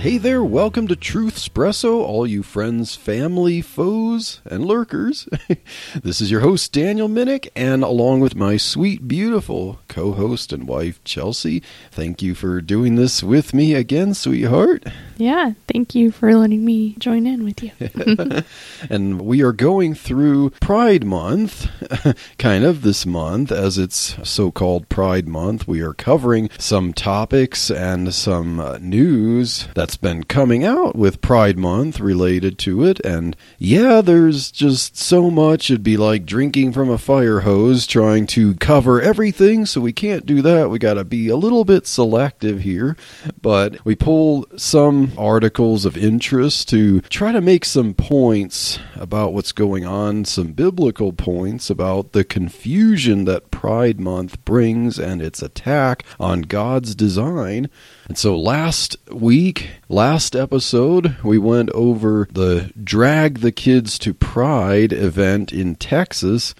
Hey there, welcome to Truth Espresso, all you friends, family, foes, and lurkers. this is your host, Daniel Minnick, and along with my sweet, beautiful co host and wife, Chelsea, thank you for doing this with me again, sweetheart. Yeah, thank you for letting me join in with you. and we are going through Pride Month, kind of this month, as it's so called Pride Month. We are covering some topics and some uh, news that's been coming out with Pride Month related to it. And yeah, there's just so much. It'd be like drinking from a fire hose trying to cover everything, so we can't do that. We got to be a little bit selective here. But we pull some articles of interest to try to make some points about what's going on, some biblical points about the confusion that Pride Month brings and its attack on God's design. And so last week, last episode, we went over the Drag the Kids to Pride event in Texas.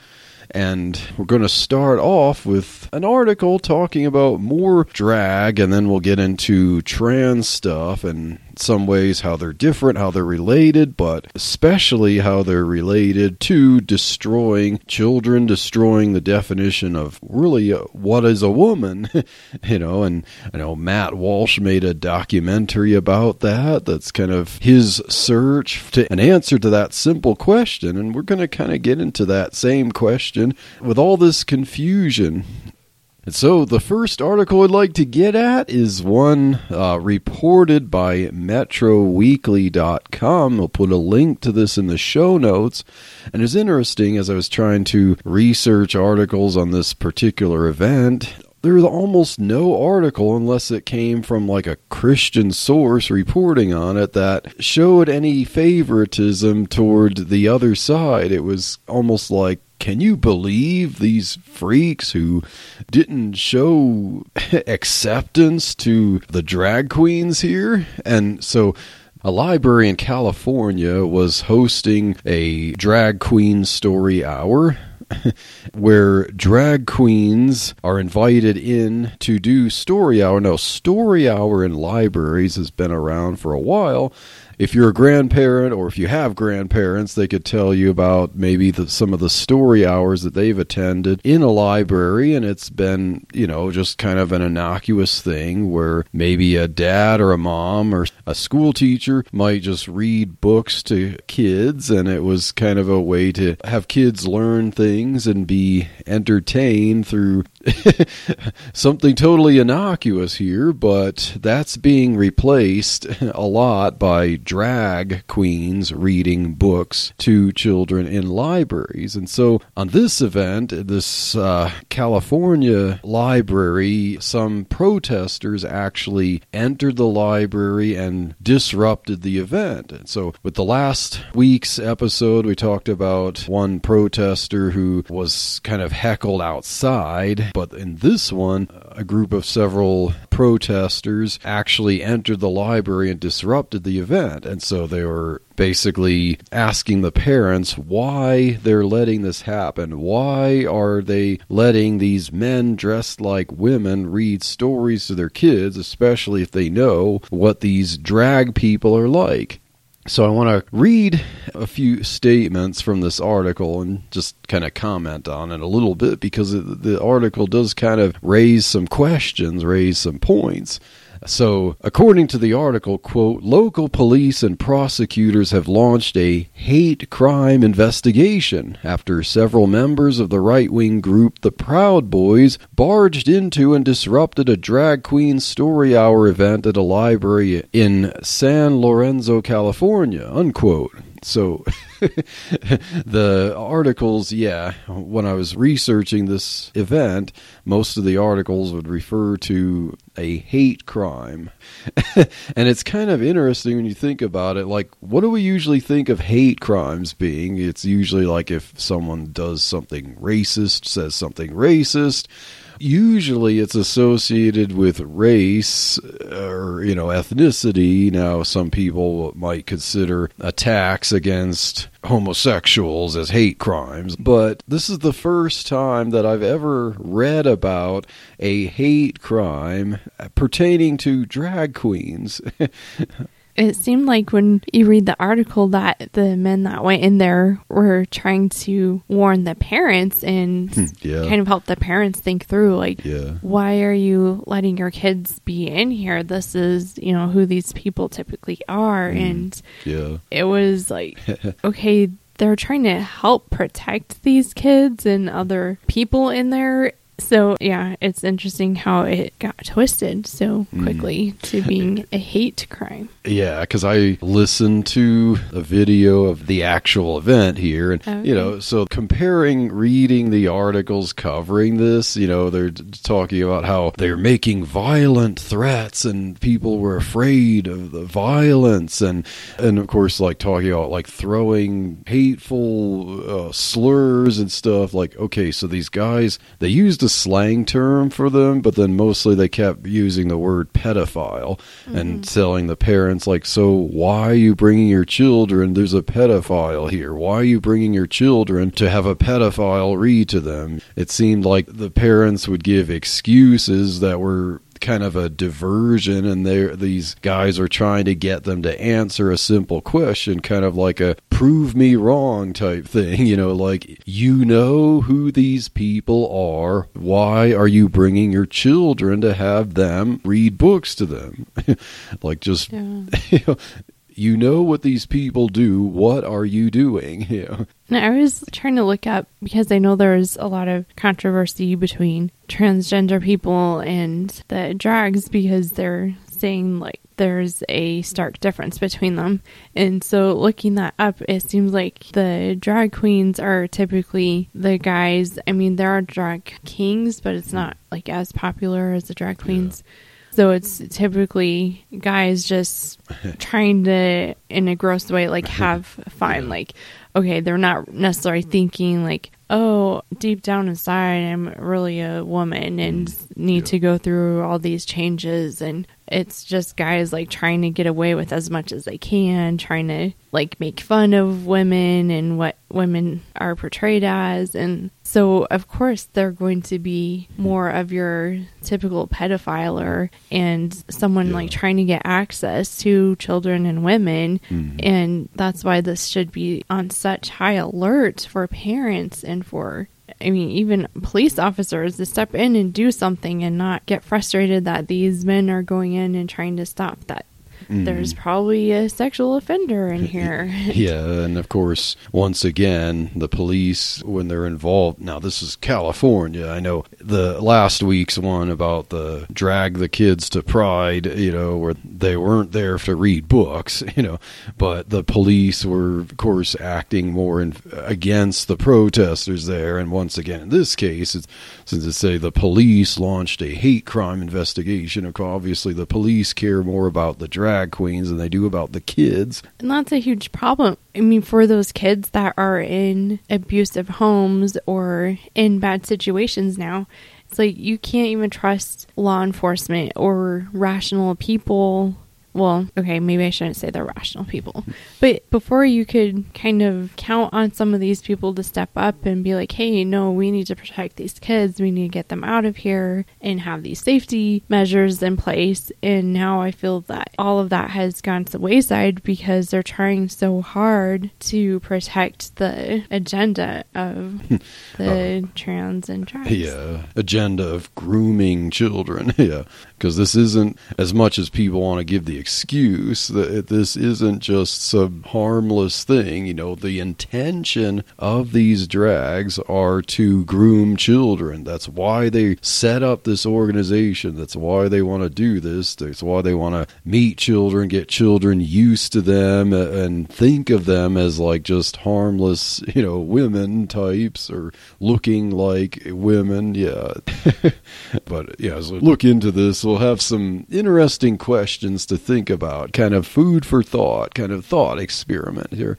And we're going to start off with an article talking about more drag, and then we'll get into trans stuff and some ways how they're different, how they're related, but especially how they're related to destroying children, destroying the definition of really uh, what is a woman, you know. And I know Matt Walsh made a documentary about that. That's kind of his search to an answer to that simple question, and we're going to kind of get into that same question with all this confusion and so the first article I'd like to get at is one uh, reported by MetroWeekly.com. We'll put a link to this in the show notes. And it's interesting as I was trying to research articles on this particular event. There's almost no article, unless it came from like a Christian source reporting on it, that showed any favoritism toward the other side. It was almost like can you believe these freaks who didn't show acceptance to the drag queens here? And so a library in California was hosting a drag queen story hour where drag queens are invited in to do story hour. Now, story hour in libraries has been around for a while, if you're a grandparent or if you have grandparents, they could tell you about maybe the, some of the story hours that they've attended in a library, and it's been, you know, just kind of an innocuous thing where maybe a dad or a mom or a school teacher might just read books to kids, and it was kind of a way to have kids learn things and be entertained through something totally innocuous here, but that's being replaced a lot by drag queens reading books to children in libraries. And so on this event, this uh, California library, some protesters actually entered the library and disrupted the event. And so with the last week's episode, we talked about one protester who was kind of heckled outside, but in this one, a group of several protesters actually entered the library and disrupted the event. And so they were basically asking the parents why they're letting this happen. Why are they letting these men dressed like women read stories to their kids, especially if they know what these drag people are like? So I want to read a few statements from this article and just kind of comment on it a little bit because the article does kind of raise some questions, raise some points. So, according to the article, quote, local police and prosecutors have launched a hate crime investigation after several members of the right wing group the Proud Boys barged into and disrupted a drag queen story hour event at a library in San Lorenzo, California, unquote. So the articles, yeah, when I was researching this event, most of the articles would refer to a hate crime. and it's kind of interesting when you think about it. Like, what do we usually think of hate crimes being? It's usually like if someone does something racist, says something racist usually it's associated with race or you know ethnicity. Now some people might consider attacks against homosexuals as hate crimes but this is the first time that I've ever read about a hate crime pertaining to drag queens it seemed like when you read the article that the men that went in there were trying to warn the parents and yeah. kind of help the parents think through like Yeah. why are you letting your kids be in here this is you know who these people typically are Hmm. and yeah it was like okay they're trying to help protect these kids and other people in there so yeah it's interesting how it got twisted so Hmm. quickly to being a hate crime Yeah, because I listened to a video of the actual event here, and Okay. you know, so comparing reading the articles covering this, you know, they're talking about how they're making violent threats, and people were afraid of the violence, and and of course, like talking about like throwing hateful uh, slurs and stuff. Like, okay, so these guys they used a slang term for them, but then mostly they kept using the word pedophile and mm-hmm. telling the parents like, so why are you bringing your children? There's a pedophile here. Why are you bringing your children to have a pedophile read to them? It seemed like the parents would give excuses that were kind of a diversion and they these guys are trying to get them to answer a simple question kind of like a prove me wrong type thing you know like you know who these people are why are you bringing your children to have them read books to them like just Yeah. you know, you know what these people do what are you doing you know And I was trying to look up because I know there's a lot of controversy between transgender people and the drags because they're saying like there's a stark difference between them. And so looking that up, it seems like the drag queens are typically the guys. I mean, there are drag kings, but it's not like as popular as the drag queens. So it's typically guys just trying to, in a gross way, like have fun. Like, okay, they're not necessarily thinking like, oh, deep down inside, I'm really a woman and mm. need to go through all these changes. And it's just guys like trying to get away with as much as they can, trying to like make fun of women and what women are portrayed as. And so, of course, they're going to be more of your typical pedophiler and someone like trying to get access to children and women. Mm-hmm. And that's why this should be on such high alert for parents and for. I mean, even police officers to step in and do something and not get frustrated that these men are going in and trying to stop that. There's mm. probably a sexual offender in here. Yeah, and of course, once again, the police, when they're involved, now this is California. I know the last week's one about the drag the kids to Pride, you know, where they weren't there to read books, you know, but the police were, of course, acting more in, against the protesters there. And once again, in this case, it's, since it say the police launched a hate crime investigation, obviously the police care more about the drag queens than they do about the kids. And that's a huge problem. I mean, for those kids that are in abusive homes or in bad situations now, it's like you can't even trust law enforcement or rational people. Well, okay, maybe I shouldn't say they're rational people. But before you could kind of count on some of these people to step up and be like, hey, no, we need to protect these kids. We need to get them out of here and have these safety measures in place. And now I feel that all of that has gone to the wayside because they're trying so hard to protect the agenda of oh. the trans and trans. yeah agenda of grooming children yeah because this isn't as much as people want to give the excuse that this isn't just some harmless thing. You know, the intention of these drags are to groom children. That's why they set up this organization. That's why they want to do this. That's why they want to meet children, get children used to them, and think of them as like just harmless, you know, women types or looking like women. Yeah. but yeah, we look into this, we'll have some interesting questions to think about, kind of food for thought, kind of thought experiment here.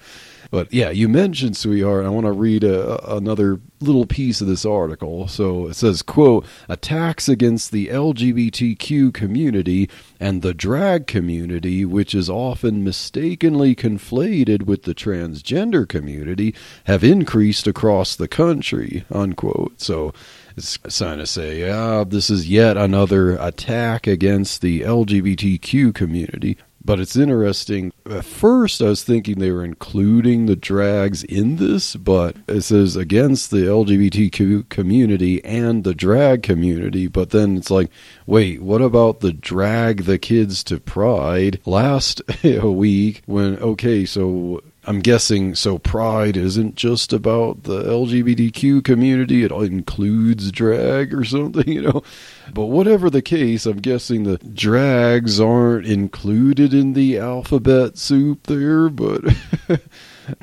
But yeah, you mentioned sweetheart. I want to read a, another little piece of this article. So it says, "quote Attacks against the LGBTQ community and the drag community, which is often mistakenly conflated with the transgender community, have increased across the country." Unquote. So it's trying to say, yeah, this is yet another attack against the LGBTQ community. But it's interesting. At first, I was thinking they were including the drags in this, but it says against the LGBTQ community and the drag community. But then it's like, wait, what about the drag the kids to Pride last week? When, okay, so I'm guessing so pride isn't just about the LGBTQ community, it includes drag or something, you know. But whatever the case, I'm guessing the drags aren't included in the alphabet soup there, but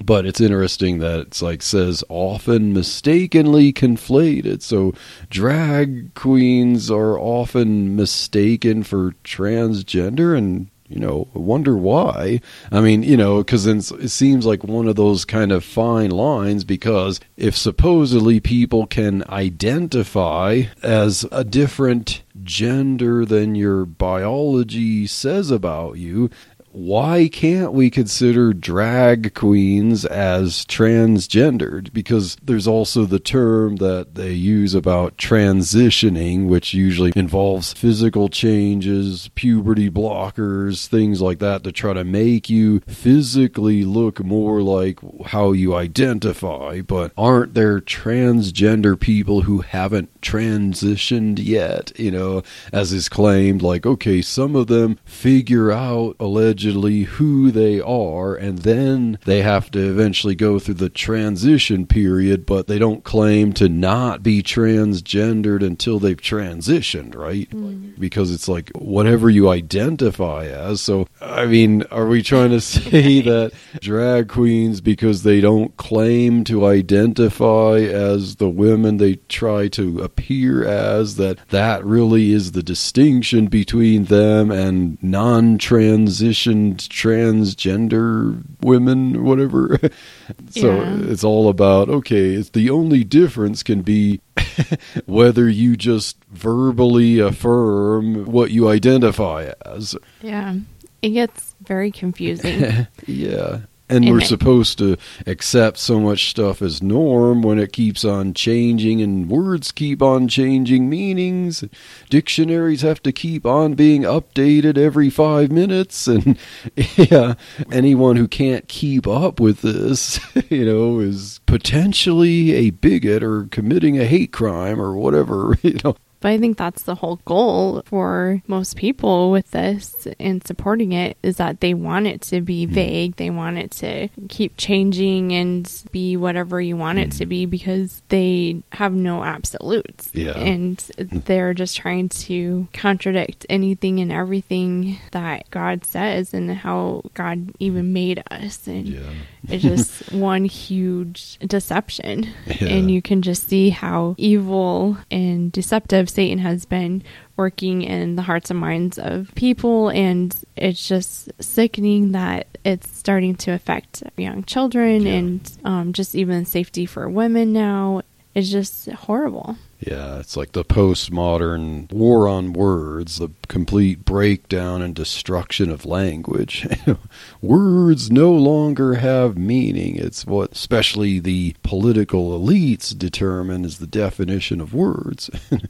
but it's interesting that it's like says often mistakenly conflated. So drag queens are often mistaken for transgender and you know, wonder why. I mean, you know, because it seems like one of those kind of fine lines because if supposedly people can identify as a different gender than your biology says about you, why can't we consider drag queens as transgendered? Because there's also the term that they use about transitioning, which usually involves physical changes, puberty blockers, things like that to try to make you physically look more like how you identify. But aren't there transgender people who haven't transitioned yet? You know, as is claimed, like, okay, some of them figure out allegedly allegedly who they are, and then they have to eventually go through the transition period, but they don't claim to not be transgendered until they've transitioned, right? Mm. Because it's like whatever you identify as. So, I mean, are we trying to say that drag queens, because they don't claim to identify as the women they try to appear as, that that really is the distinction between them and non transition transgender women, whatever. so yeah. it's all about okay. It's the only difference can be whether you just verbally affirm what you identify as. Yeah, it gets very confusing. yeah and we're supposed to accept so much stuff as norm when it keeps on changing and words keep on changing. Meanings dictionaries have to keep on being updated every 5 minutes. And yeah anyone who can't keep up with this you know is potentially a bigot or committing a hate crime or whatever you know but I think that's the whole goal for most people with this and supporting it is that they want it to be mm. vague. They want it to keep changing and be whatever you want it to be because they have no absolutes. Yeah. And they're just trying to contradict anything and everything that God says and how God even made us. And yeah. it's just one huge deception. Yeah. And you can just see how evil and deceptive Satan has been working in the hearts and minds of people, and it's just sickening that it's starting to affect young children yeah. and um, just even safety for women now. It's just horrible. Yeah, it's like the postmodern war on words, the complete breakdown and destruction of language. words no longer have meaning. It's what especially the political elites determine is the definition of words.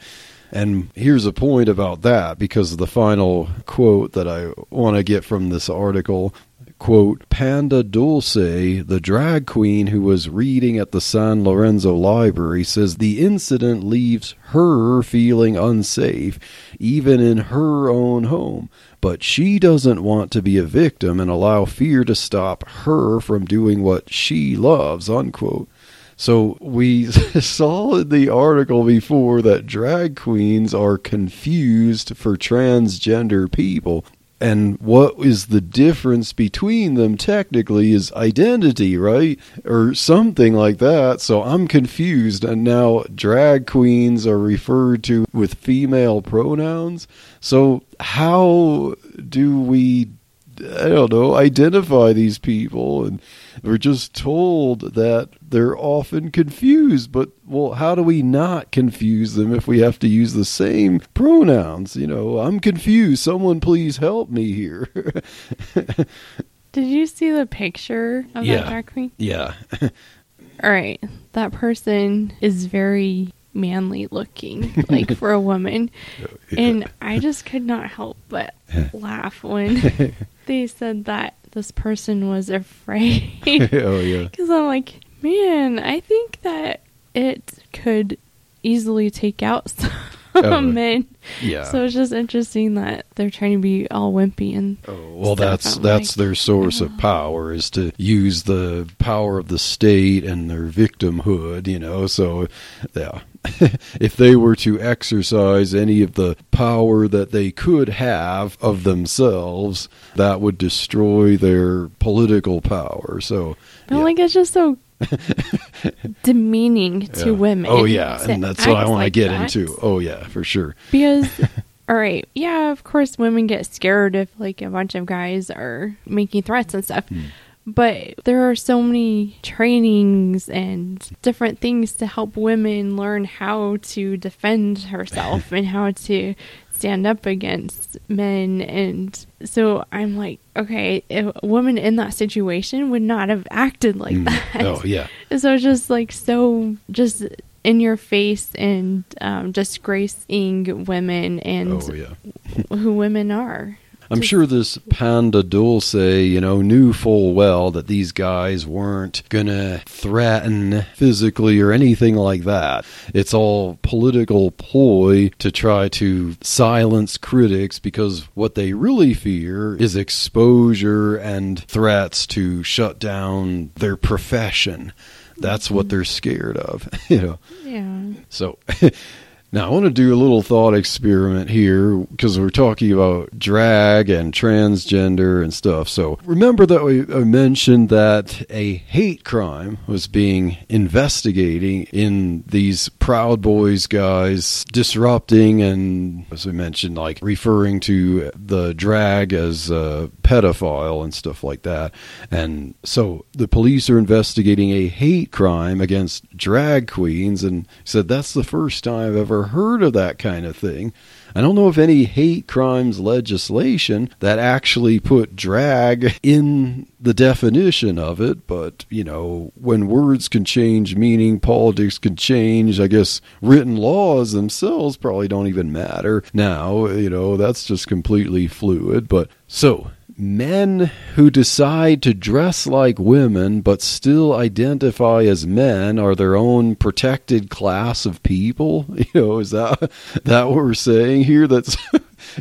And here's a point about that because the final quote that I want to get from this article quote, Panda Dulce, the drag queen who was reading at the San Lorenzo Library, says the incident leaves her feeling unsafe, even in her own home. But she doesn't want to be a victim and allow fear to stop her from doing what she loves, unquote. So we saw in the article before that drag queens are confused for transgender people. And what is the difference between them technically is identity, right? Or something like that. So I'm confused. And now drag queens are referred to with female pronouns. So how do we, I don't know, identify these people? And we're just told that they're often confused, but well, how do we not confuse them if we have to use the same pronouns? You know, I'm confused. Someone please help me here. Did you see the picture of Yeah. that drag queen? yeah. All right. That person is very manly looking, like for a woman. Oh, and I just could not help but laugh when they said that this person was afraid. oh yeah. Because I'm like, man, I think that it could easily take out some Oh, men. Yeah. So it's just interesting that they're trying to be all wimpy and Oh, well, that's I'm that's like, their source of power is to use the power of the state and their victimhood, you know. So, yeah, if they were to exercise any of the power that they could have of themselves, that would destroy their political power. So, But yeah. like it's just so demeaning to Yeah. women. Oh yeah, and that's what I want to like get that. into. Oh yeah, for sure. Because all right, yeah, of course women get scared if like a bunch of guys are making threats and stuff. Hmm. But there are so many trainings and different things to help women learn how to defend herself and how to stand up against men and so I'm like, okay, if a woman in that situation would not have acted like Mm. that. Oh yeah. So it's just like so just in your face and um, disgracing women and Oh yeah. who women are. I'm sure this Panda Dulce, you know, knew full well that these guys weren't gonna threaten physically or anything like that. It's all political ploy to try to silence critics because what they really fear is exposure and threats to shut down their profession. That's what they're scared of, you know. Yeah. So now I want to do a little thought experiment here because we're talking about drag and transgender and stuff. So remember that we I mentioned that a hate crime was being investigating in these Proud Boys guys disrupting and as we mentioned like referring to the drag as a pedophile and stuff like that. And so the police are investigating a hate crime against drag queens and said that's the first time I've ever heard of that kind of thing. I don't know of any hate crimes legislation that actually put drag in the definition of it, but you know, when words can change meaning, politics can change. I guess written laws themselves probably don't even matter now, you know, that's just completely fluid. But so, men who decide to dress like women but still identify as men are their own protected class of people? You know is that that what we're saying here? That's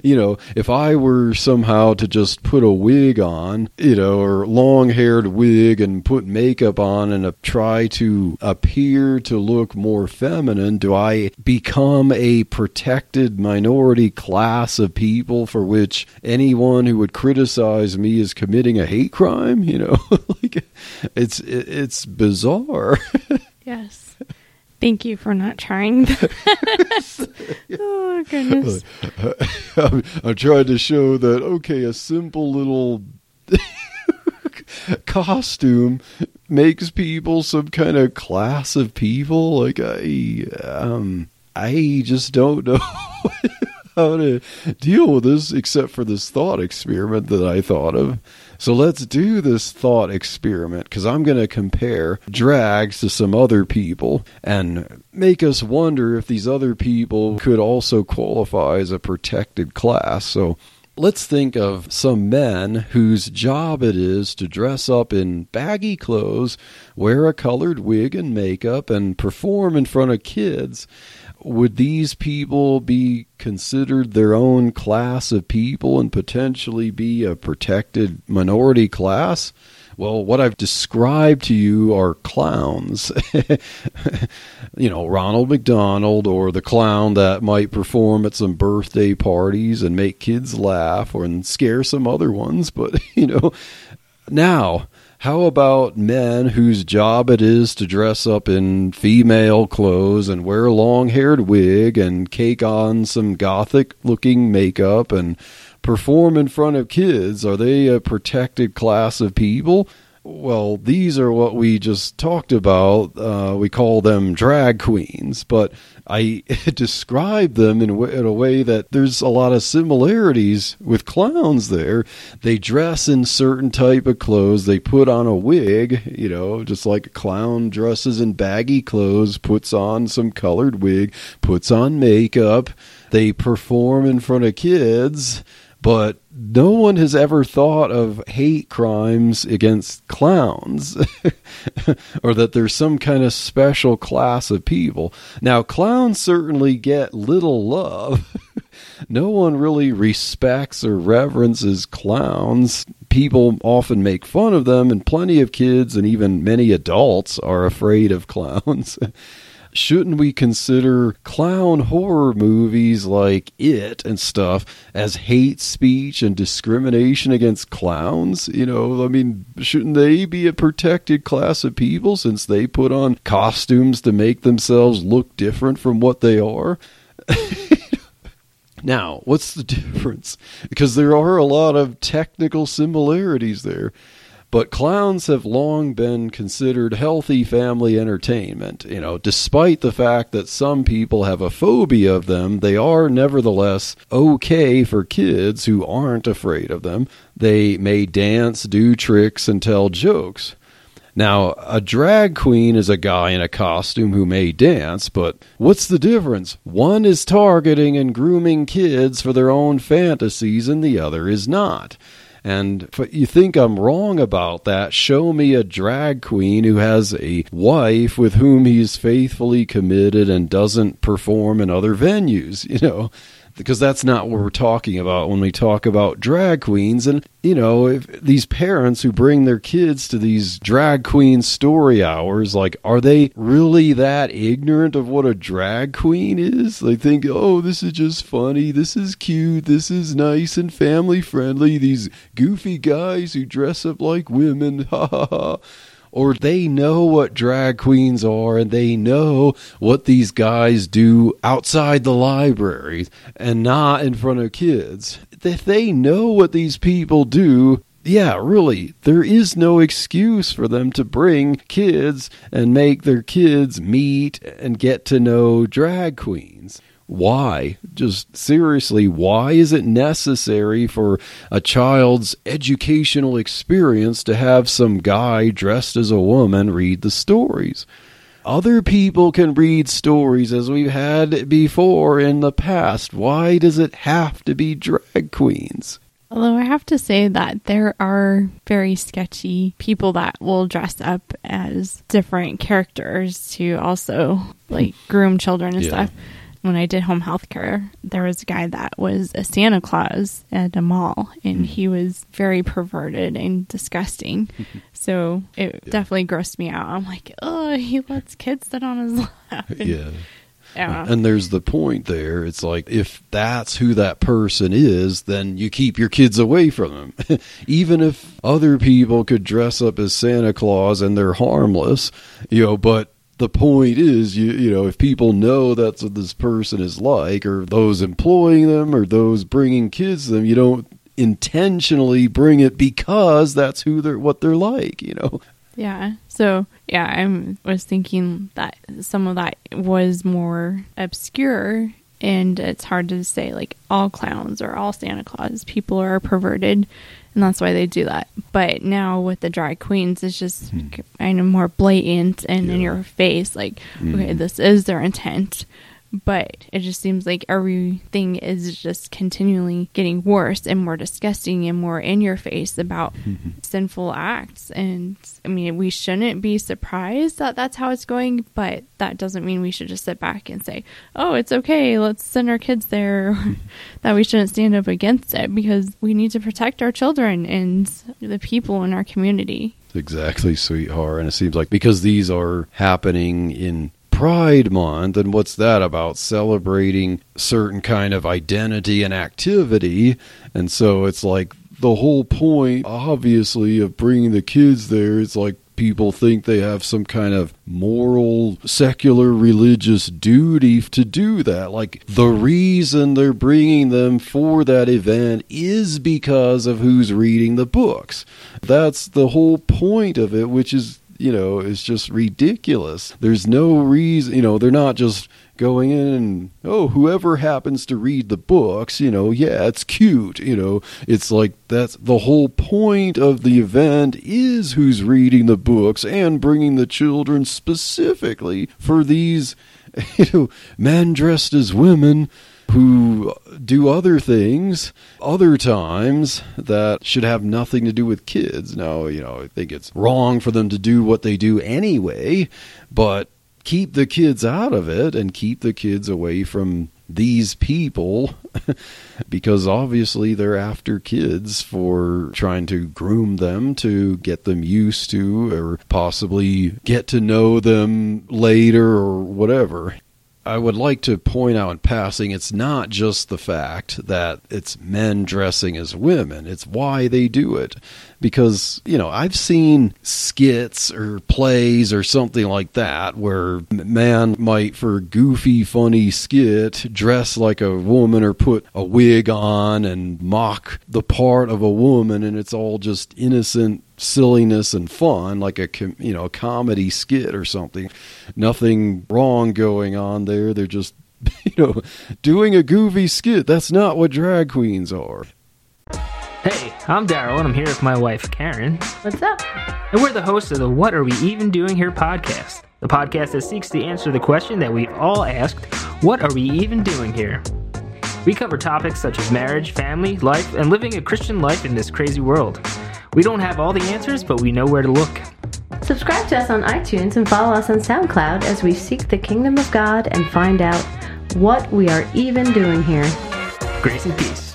you know if i were somehow to just put a wig on you know or long haired wig and put makeup on and uh, try to appear to look more feminine do i become a protected minority class of people for which anyone who would criticize me is committing a hate crime you know like it's it's bizarre Yes. Thank you for not trying oh goodness. I'm, I'm trying to show that okay a simple little costume makes people some kind of class of people. Like i um i just don't know how to deal with this except for this thought experiment that i thought of so let's do this thought experiment because i'm going to compare drags to some other people and make us wonder if these other people could also qualify as a protected class so Let's think of some men whose job it is to dress up in baggy clothes, wear a colored wig and makeup, and perform in front of kids. Would these people be considered their own class of people and potentially be a protected minority class? Well, what I've described to you are clowns. you know, Ronald McDonald or the clown that might perform at some birthday parties and make kids laugh or and scare some other ones. But, you know, now, how about men whose job it is to dress up in female clothes and wear a long haired wig and cake on some gothic looking makeup and perform in front of kids, are they a protected class of people? Well, these are what we just talked about. Uh, we call them drag queens, but I describe them in, in, a way that there's a lot of similarities with clowns there. They dress in certain type of clothes. They put on a wig, you know, just like a clown dresses in baggy clothes, puts on some colored wig, puts on makeup. They perform in front of kids but no one has ever thought of hate crimes against clowns or that there's some kind of special class of people. Now, clowns certainly get little love. no one really respects or reverences clowns. People often make fun of them, and plenty of kids and even many adults are afraid of clowns shouldn't we consider clown horror movies like It and stuff as hate speech and discrimination against clowns? You know, I mean, shouldn't they be a protected class of people since they put on costumes to make themselves look different from what they are? now, what's the difference? Because there are a lot of technical similarities there. But clowns have long been considered healthy family entertainment. You know, despite the fact that some people have a phobia of them, they are nevertheless okay for kids who aren't afraid of them. They may dance, do tricks, and tell jokes. Now, a drag queen is a guy in a costume who may dance, but what's the difference? One is targeting and grooming kids for their own fantasies, and the other is not. And if you think I'm wrong about that, show me a drag queen who has a wife with whom he's faithfully committed and doesn't perform in other venues, you know because that's not what we're talking about when we talk about drag queens. And, you know, these parents who bring their kids to these drag queen story hours, like, are they really that ignorant of what a drag queen is? They think, oh, this is just funny. This is cute. This is nice and family friendly. These goofy guys who dress up like women. Ha ha ha or they know what drag queens are and they know what these guys do outside the library and not in front of kids. If they know what these people do, yeah, really, there is no excuse for them to bring kids and make their kids meet and get to know drag queens why? Just seriously, why is it necessary for a child's educational experience to have some guy dressed as a woman read the stories? Other people can read stories as we've had before in the past. Why does it have to be drag queens? Although I have to say that there are very sketchy people that will dress up as different characters to also like groom children and yeah. stuff when I did home health care, there was a guy that was a Santa Claus at a mall and mm-hmm. he was very perverted and disgusting. so it yeah. definitely grossed me out. I'm like, oh, he lets kids sit on his lap. And, yeah. Yeah. And there's the point there. It's like if that's who that person is, then you keep your kids away from them. Even if other people could dress up as Santa Claus and they're harmless, you know, but the point is you you know if people know that's what this person is like or those employing them or those bringing kids to them you don't intentionally bring it because that's who they're what they're like you know? Yeah. So yeah i was thinking that some of that was more obscure and it's hard to say like all clowns or all santa claus people are perverted and that's why they do that. But now with the drag queens, it's just mm. kind of more blatant and yeah. in your face. Like, mm. okay, this is their intent. But it just seems like everything is just continually getting worse and more disgusting and more in your face about mm-hmm. sinful acts. And I mean, we shouldn't be surprised that that's how it's going, but that doesn't mean we should just sit back and say, oh, it's okay, let's send our kids there, mm-hmm. that we shouldn't stand up against it because we need to protect our children and the people in our community. Exactly, sweetheart. And it seems like because these are happening in Pride Month, and what's that about? Celebrating certain kind of identity and activity. And so it's like the whole point, obviously, of bringing the kids there, it's like people think they have some kind of moral, secular, religious duty to do that. Like the reason they're bringing them for that event is because of who's reading the books. That's the whole point of it, which is, you know, is just ridiculous. There's no reason, you know, they're not just going in and oh whoever happens to read the books you know yeah it's cute you know it's like that's the whole point of the event is who's reading the books and bringing the children specifically for these you know men dressed as women who do other things other times that should have nothing to do with kids now you know i think it's wrong for them to do what they do anyway but keep the kids out of it and keep the kids away from these people because obviously they're after kids for trying to groom them to get them used to or possibly get to know them later or whatever. I would like to point out in passing it's not just the fact that it's men dressing as women, it's why they do it. Because, you know, I've seen skits or plays or something like that where man might, for goofy, funny skit, dress like a woman or put a wig on and mock the part of a woman, and it's all just innocent silliness and fun like a you know a comedy skit or something. Nothing wrong going on there. They're just you know doing a goofy skit. That's not what drag queens are I'm Daryl, and I'm here with my wife, Karen. What's up? And we're the hosts of the What Are We Even Doing Here podcast, the podcast that seeks to answer the question that we've all asked What are we even doing here? We cover topics such as marriage, family, life, and living a Christian life in this crazy world. We don't have all the answers, but we know where to look. Subscribe to us on iTunes and follow us on SoundCloud as we seek the kingdom of God and find out what we are even doing here. Grace and peace.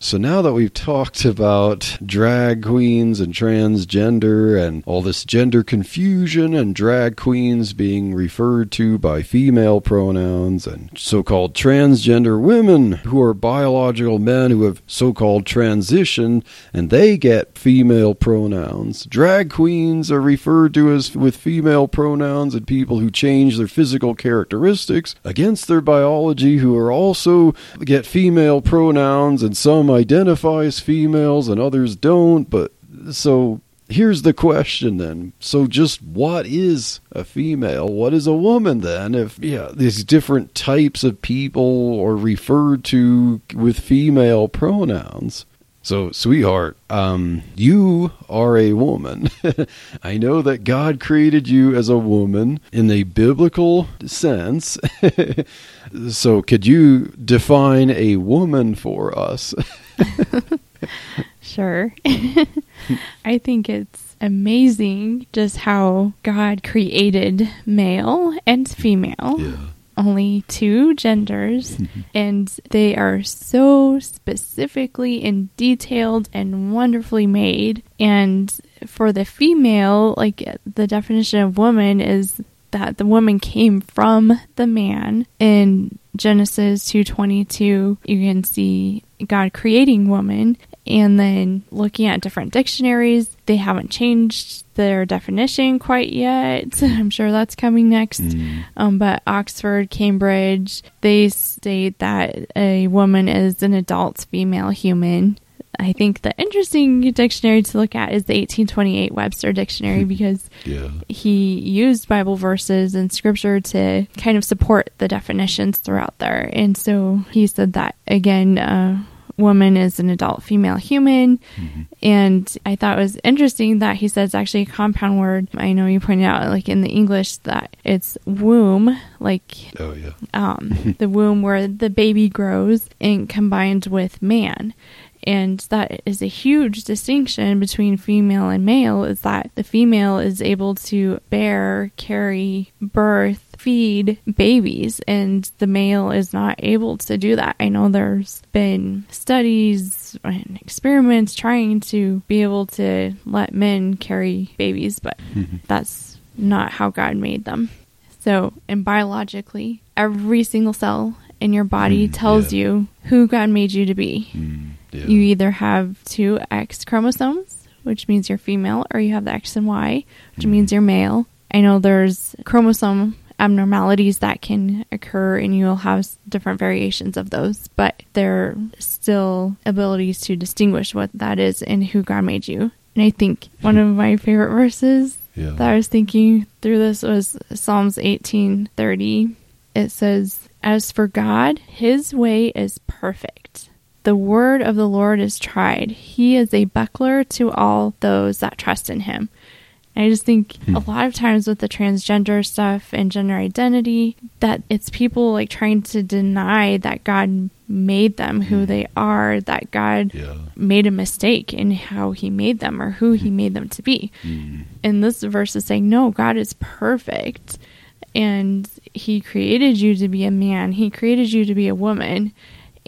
So now that we've talked about drag queens and transgender and all this gender confusion and drag queens being referred to by female pronouns and so-called transgender women who are biological men who have so-called transitioned and they get female pronouns. Drag queens are referred to as with female pronouns and people who change their physical characteristics against their biology who are also get female pronouns and some identify as females and others don't. But so here's the question then. So just what is a female? What is a woman then? If yeah, these different types of people are referred to with female pronouns. So, sweetheart, um, you are a woman. I know that God created you as a woman in a biblical sense. so, could you define a woman for us? Sure. I think it's amazing just how God created male and female. Only two genders, and they are so specifically and detailed and wonderfully made. And for the female, like the definition of woman is that the woman came from the man in Genesis 2:22 you can see God creating woman and then looking at different dictionaries. They haven't changed their definition quite yet. I'm sure that's coming next. Um, but Oxford Cambridge they state that a woman is an adult female human I think the interesting dictionary to look at is the 1828 Webster Dictionary because Yeah. he used Bible verses and scripture to kind of support the definitions throughout there. And so he said that again, uh, woman is an adult female human. Mm-hmm. And I thought it was interesting that he says actually a compound word. I know you pointed out, like in the English, that it's womb, like Oh yeah. um, the womb where the baby grows, and combined with man. And that is a huge distinction between female and male is that the female is able to bear, carry, birth, feed babies, and the male is not able to do that. I know there's been studies and experiments trying to be able to let men carry babies, but that's not how God made them. So, and biologically, every single cell in your body Mm, tells yeah. you who God made you to be. Mm, yeah. You either have two X chromosomes, which means you're female, or you have the X and Y, which Mm-hmm. means you're male. I know there's chromosome abnormalities that can occur, and you'll have different variations of those, but there are still abilities to distinguish what that is and who God made you. And I think one of my favorite verses Yeah. that I was thinking through this was Psalms 18:30. It says, "As for God, his way is perfect. The word of the Lord is tried. He is a buckler to all those that trust in him." And I just think hmm. a lot of times with the transgender stuff and gender identity that it's people like trying to deny that God made them who hmm. they are, that God Yeah. made a mistake in how he made them or who he made them to be. Hmm. And this verse is saying, no, God is perfect. And he created you to be a man, he created you to be a woman.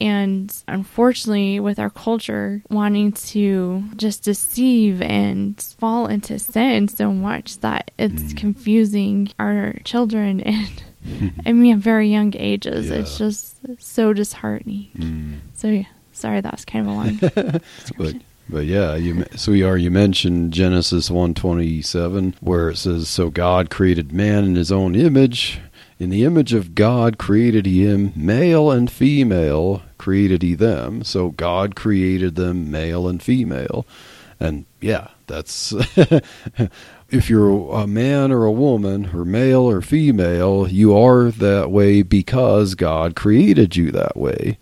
And unfortunately, with our culture wanting to just deceive and fall into sin so much that it's confusing our children and I mean, at very young ages, it's just so disheartening. Mm. So yeah, sorry that was kind of a long But but yeah, you so we are you mentioned Genesis one twenty seven where it says so God created man in his own image in the image of God created he him male and female created he them. So God created them male and female. And yeah that's if you're a man or a woman or male or female you are that way because God created you that way.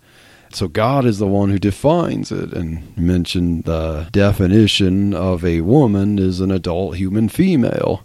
So God is the one who defines it. And mentioned the definition of a woman is an adult human female.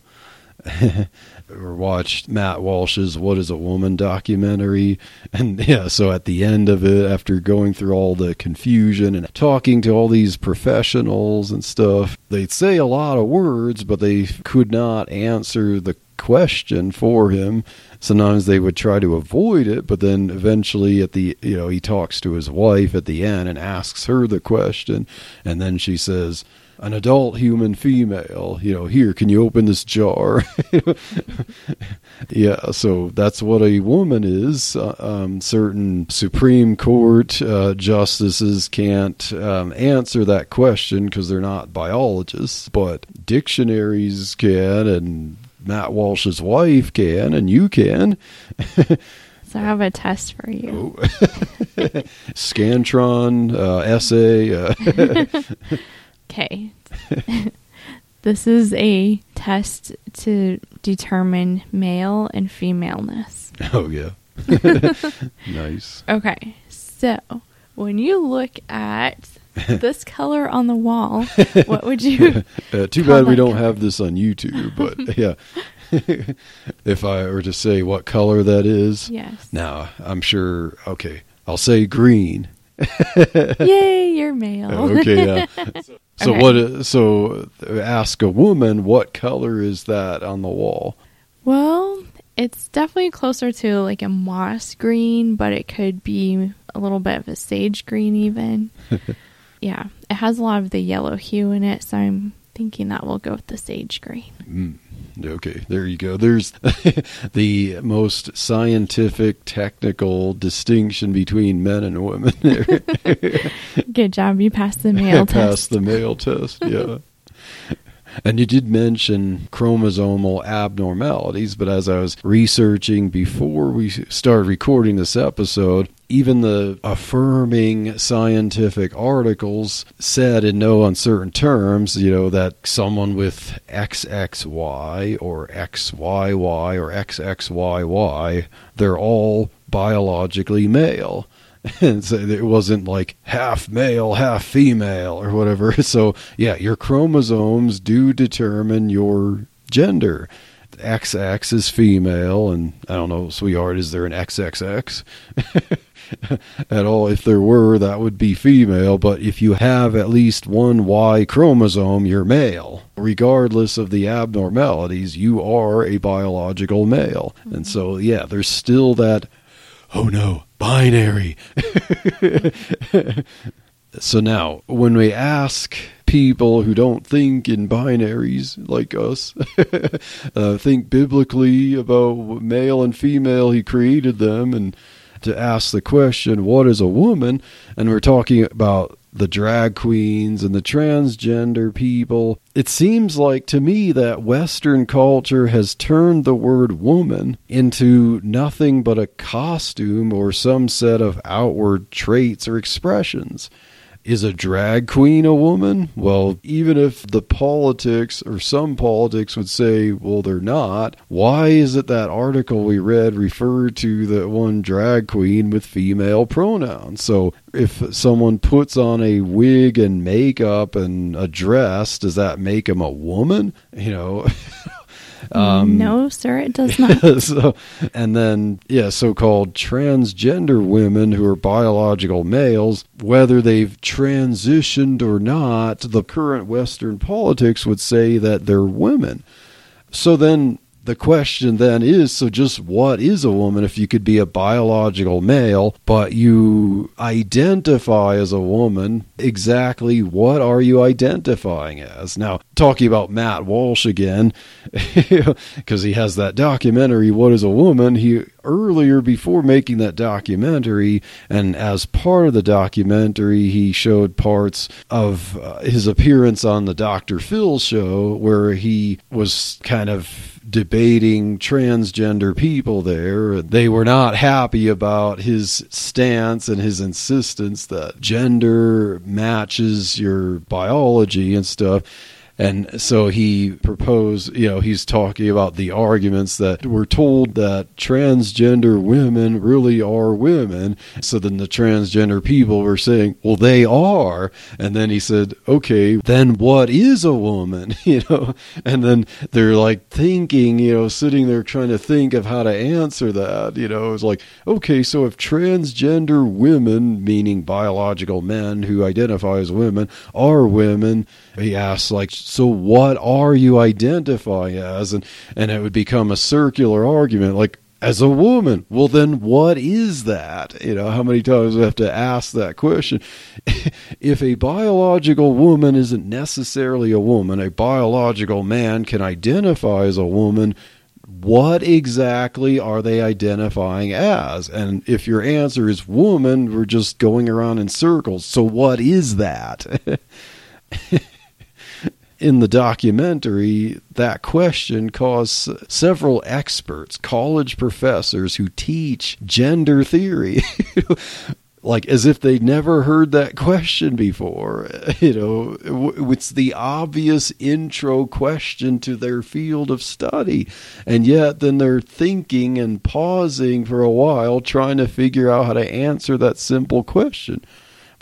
or watched Matt Walsh's What is a Woman documentary. And yeah, so at the end of it, after going through all the confusion and talking to all these professionals and stuff, they'd say a lot of words, but they could not answer the question for him. Sometimes they would try to avoid it, but then eventually at the you know, he talks to his wife at the end and asks her the question, and then she says, an adult human female, you know, here, can you open this jar? yeah, so that's what a woman is. Uh, um, certain Supreme Court uh, justices can't um, answer that question because they're not biologists, but dictionaries can, and Matt Walsh's wife can, and you can. So I have a test for you. Scantron, uh, essay. Okay. this is a test to determine male and femaleness. oh, yeah. nice. Okay. So when you look at this color on the wall, what would you Uh, too bad we don't color. have this on YouTube, but yeah. if I were to say what color that is, Yes. now I'm sure, okay, I'll say green. Yay, you're male. Okay, yeah. So Okay. what? uh, So uh, ask a woman what color is that on the wall? Well, it's definitely closer to like a moss green, but it could be a little bit of a sage green even. yeah, it has a lot of the yellow hue in it, so I'm thinking that will go with the sage green. Mm, okay, there you go. There's the most scientific, technical distinction between men and women. Good job, you passed the male Pass test. the male test, yeah. And you did mention chromosomal abnormalities, but as I was researching before we started recording this episode, even the affirming scientific articles said in no uncertain terms, you know, that someone with XXY or XYY or XXYY, they're all biologically male. And so it wasn't like half male, half female, or whatever. So, yeah, your chromosomes do determine your gender. XX is female, and I don't know, sweetheart, is there an XXX? at all. If there were, that would be female. But if you have at least one Y chromosome, you're male. Regardless of the abnormalities, you are a biological male. Mm-hmm. And so, yeah, there's still that, oh no, binary. so now, when we ask people who don't think in binaries like us, uh, think biblically about male and female, he created them and to ask the question, what is a woman? And we're talking about the drag queens and the transgender people. It seems like to me that Western culture has turned the word woman into nothing but a costume or some set of outward traits or expressions. Is a drag queen a woman? Well, even if the politics or some politics would say, well, they're not, why is it that article we read referred to the one drag queen with female pronouns? So if someone puts on a wig and makeup and a dress, does that make them a woman? You know. Um, no, sir, it does not. so, and then, yeah, so called transgender women who are biological males, whether they've transitioned or not, the current Western politics would say that they're women. So then the question then is so just what is a woman? If you could be a biological male but you identify as a woman exactly what are you identifying as? Now talking about matt walsh again because he has that documentary what is a woman? He earlier before making that documentary and as part of the documentary he showed parts of uh, his appearance on the dr phil show where he was kind of debating transgender people there. They were not happy about his stance and his insistence that gender matches your biology and stuff. And so he proposed, you know, he's talking about the arguments that we're told that transgender women really are women. So then the transgender people were saying, well, they are. And then he said, okay, then what is a woman? You know, and then they're like thinking, you know, sitting there trying to think of how to answer that. You know, it's like, okay, so if transgender women, meaning biological men who identify as women, are women, he asks, like, so what are you identifying as? And, and it would become a circular argument, like, as a woman. Well, then what is that? You know, how many times do we have to ask that question? if a biological woman isn't necessarily a woman, a biological man can identify as a woman. What exactly are they identifying as? And if your answer is woman, we're just going around in circles. So, what is that? in the documentary, that question caused several experts, college professors who teach gender theory, like as if they'd never heard that question before. You know, it's the obvious intro question to their field of study. And yet, then they're thinking and pausing for a while trying to figure out how to answer that simple question.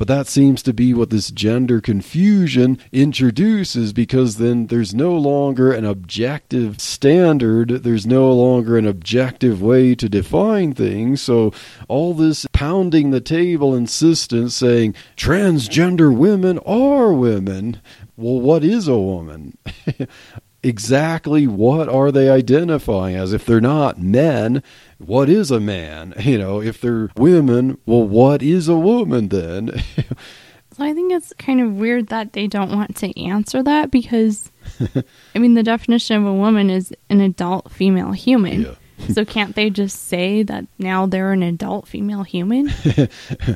But that seems to be what this gender confusion introduces because then there's no longer an objective standard, there's no longer an objective way to define things. So all this pounding the table insistence saying transgender women are women. Well, what is a woman? exactly what are they identifying as? If they're not men, what is a man? You know, if they're women, well, what is a woman then? so I think it's kind of weird that they don't want to answer that because, I mean, the definition of a woman is an adult female human. Yeah so can't they just say that now they're an adult female human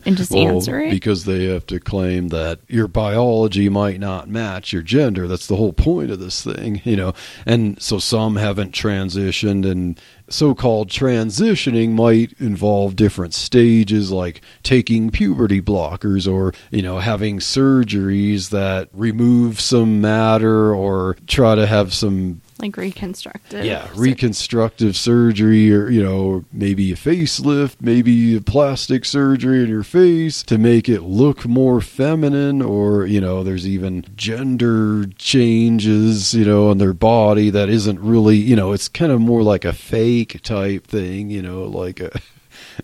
and just well, answer it? Because they have to claim that your biology might not match your gender. That's the whole point of this thing, you know. And so some haven't transitioned and so-called transitioning might involve different stages like taking puberty blockers or you know having surgeries that remove some matter or try to have some like reconstructive. yeah, reconstructive surgery, or you know, maybe a facelift, maybe a plastic surgery in your face to make it look more feminine, or you know, there's even gender changes, you know, on their body that isn't really, you know, it's kind of more like a fake type thing, you know, like a.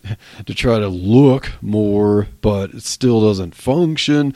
to try to look more, but it still doesn't function.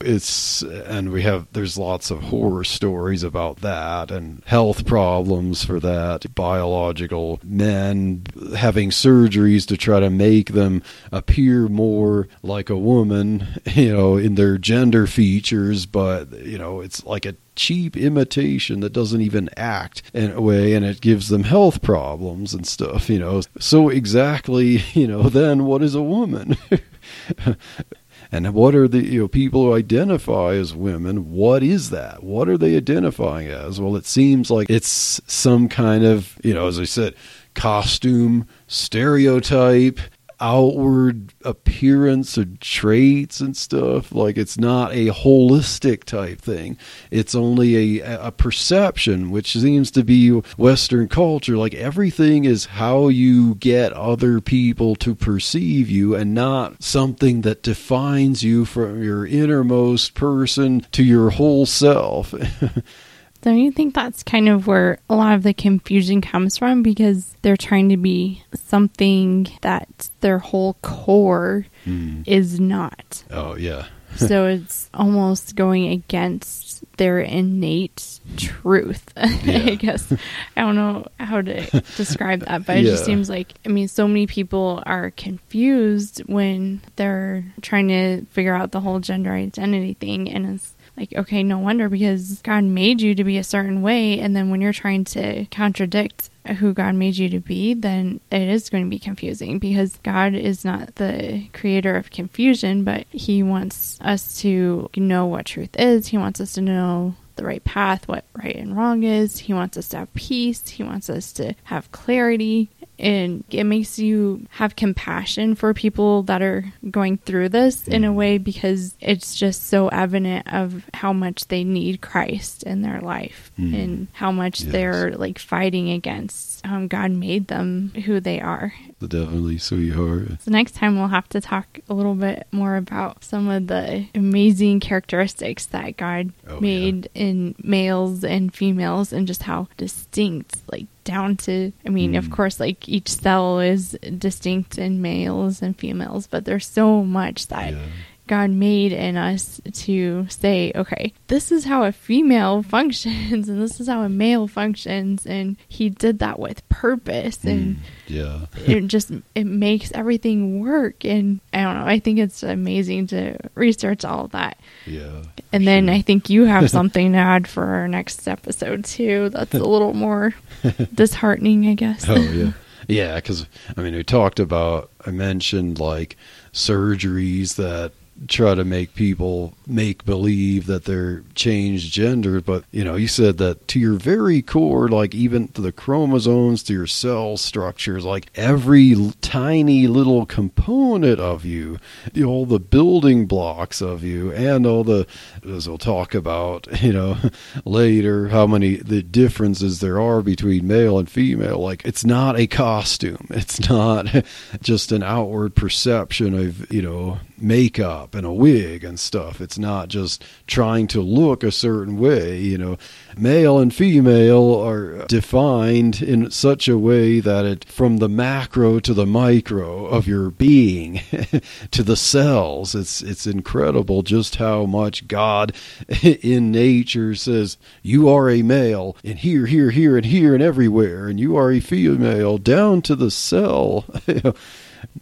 It's and we have there's lots of horror stories about that and health problems for that. Biological men having surgeries to try to make them appear more like a woman, you know, in their gender features, but you know, it's like a cheap imitation that doesn't even act in a way and it gives them health problems and stuff, you know. So exactly, you know, then what is a woman? and what are the you know people who identify as women what is that? What are they identifying as? Well it seems like it's some kind of you know as i said costume stereotype outward appearance or traits and stuff. Like it's not a holistic type thing. It's only a a perception which seems to be western culture. Like everything is how you get other people to perceive you and not something that defines you from your innermost person to your whole self Don't you think that's kind of where a lot of the confusion comes from? Because they're trying to be something that their whole core hmm. is not. oh yeah so it's almost going against their innate truth. I guess I don't know how to describe that, but it just seems like I mean, so many people are confused when they're trying to figure out the whole gender identity thing, and it's like okay, no wonder because God made you to be a certain way, and then when you're trying to contradict who God made you to be, then it is going to be confusing because God is not the creator of confusion, but He wants us to know what truth is. He wants us to know the right path, what right and wrong is. He wants us to have peace. He wants us to have clarity. And it makes you have compassion for people that are going through this in a way because it's just so evident of how much they need Christ in their life and how much Yes. they're like fighting against um, God made them who they are. Definitely sweetheart So next time we'll have to talk a little bit more about some of the amazing characteristics that God Oh, yeah. made in males and females and just how distinct like down to I mean Mm. of course like each cell is distinct in males and females but there's so much that Yeah. God made in us to say, okay, this is how a female functions and this is how a male functions and he did that with purpose and mm, yeah it just it makes everything work and I don't know, I think it's amazing to research all of that. yeah And then I think you have something to add for our next episode too. That's a little more disheartening, I guess. Oh yeah, yeah. Because I mean, we talked about. I mentioned like surgeries that try to make people make believe that they're changed gender but you know you said that to your very core like even to the chromosomes to your cell structures like every tiny little component of you know, all the building blocks of you and all the as we'll talk about you know later how many the differences there are between male and female like it's not a costume. It's not just an outward perception of you know makeup and a wig and stuff. It's not just trying to look a certain way you know. Male and female are defined in such a way that it from the macro to the micro of your being to the cells it's it's incredible just how much god in nature says you are a male and here here here and here and everywhere and you are a female down to the cell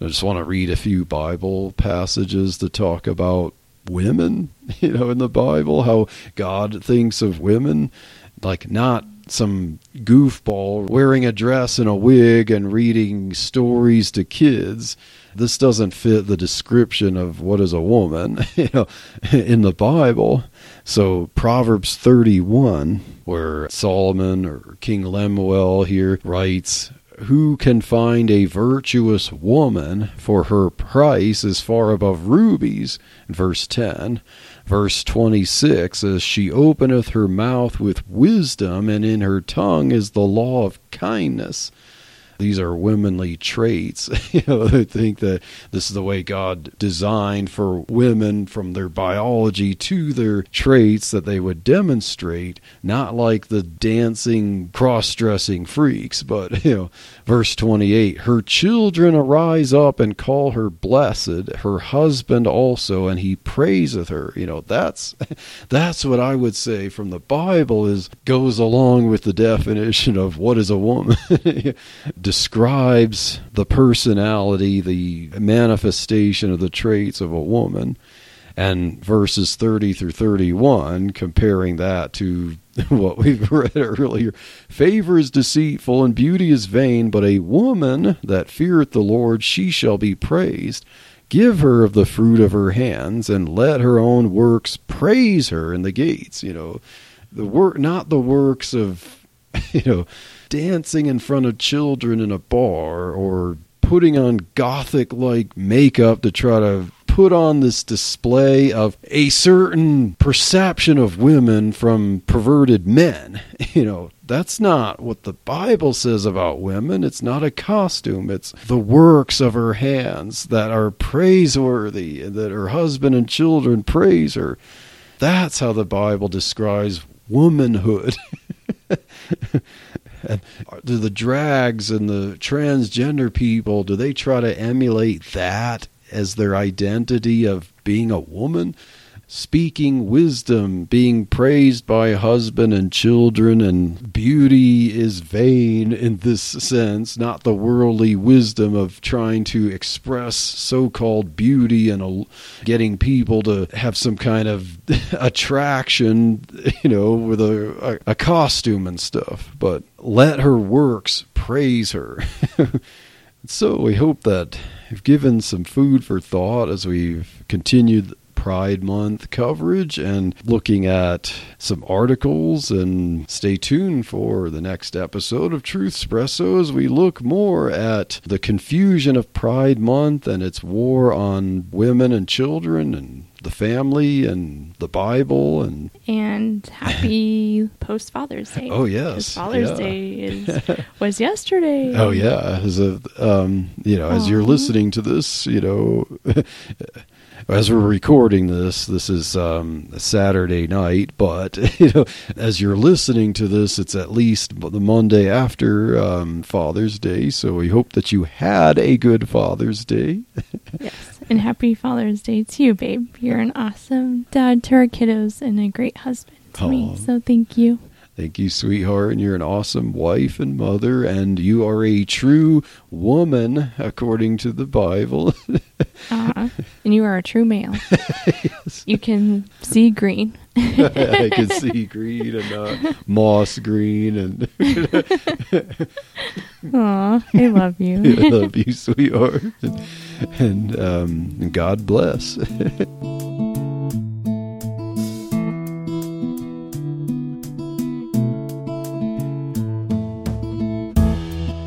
I just want to read a few Bible passages to talk about women, you know, in the Bible, how God thinks of women, like not some goofball wearing a dress and a wig and reading stories to kids. This doesn't fit the description of what is a woman, you know, in the Bible. So Proverbs 31, where Solomon or King Lemuel here writes who can find a virtuous woman for her price is far above rubies. Verse 10 verse 26 As she openeth her mouth with wisdom and in her tongue is the law of kindness these are womanly traits. you know, I think that this is the way God designed for women from their biology to their traits that they would demonstrate, not like the dancing, cross dressing freaks, but, you know, verse 28 Her children arise up and call her blessed, her husband also, and he praiseth her. You know, that's that's what I would say from the Bible is goes along with the definition of what is a woman. describes the personality, the manifestation of the traits of a woman. And verses 30 through 31, comparing that to what we've read earlier. Favor is deceitful and beauty is vain, but a woman that feareth the Lord, she shall be praised. Give her of the fruit of her hands, and let her own works praise her in the gates. You know, the work, not the works of, you know, dancing in front of children in a bar or putting on gothic like makeup to try to put on this display of a certain perception of women from perverted men. You know, that's not what the Bible says about women. It's not a costume, it's the works of her hands that are praiseworthy, that her husband and children praise her. That's how the Bible describes womanhood. And do the drags and the transgender people, do they try to emulate that as their identity of being a woman? speaking wisdom, being praised by husband and children, and beauty is vain in this sense, not the worldly wisdom of trying to express so called beauty and a, getting people to have some kind of attraction, you know, with a, a, a costume and stuff. But let her works praise her. so we hope that we've given some food for thought as we've continued Pride Month coverage and looking at some articles. And stay tuned for the next episode of Truth Espresso as we look more at the confusion of Pride Month and its war on women and children and the family and the Bible and and happy post Father's Day. Oh yes, Father's yeah. Day is was yesterday. Oh yeah, as a um, you know, as you're listening to this, you know, as we're recording this, this is um, Saturday night, but you know, as you're listening to this, it's at least the Monday after um, Father's Day. So we hope that you had a good Father's Day. Yes, and happy Father's Day to you, babe. You're an awesome dad to our kiddos and a great husband to me. So thank you. Thank you, sweetheart. And you're an awesome wife and mother, and you are a true woman according to the Bible. Uh, and you are a true male. yes. You can see green. I can see green and uh, moss green, and Aw, I love you. I love you, sweetheart. And, and um, God bless.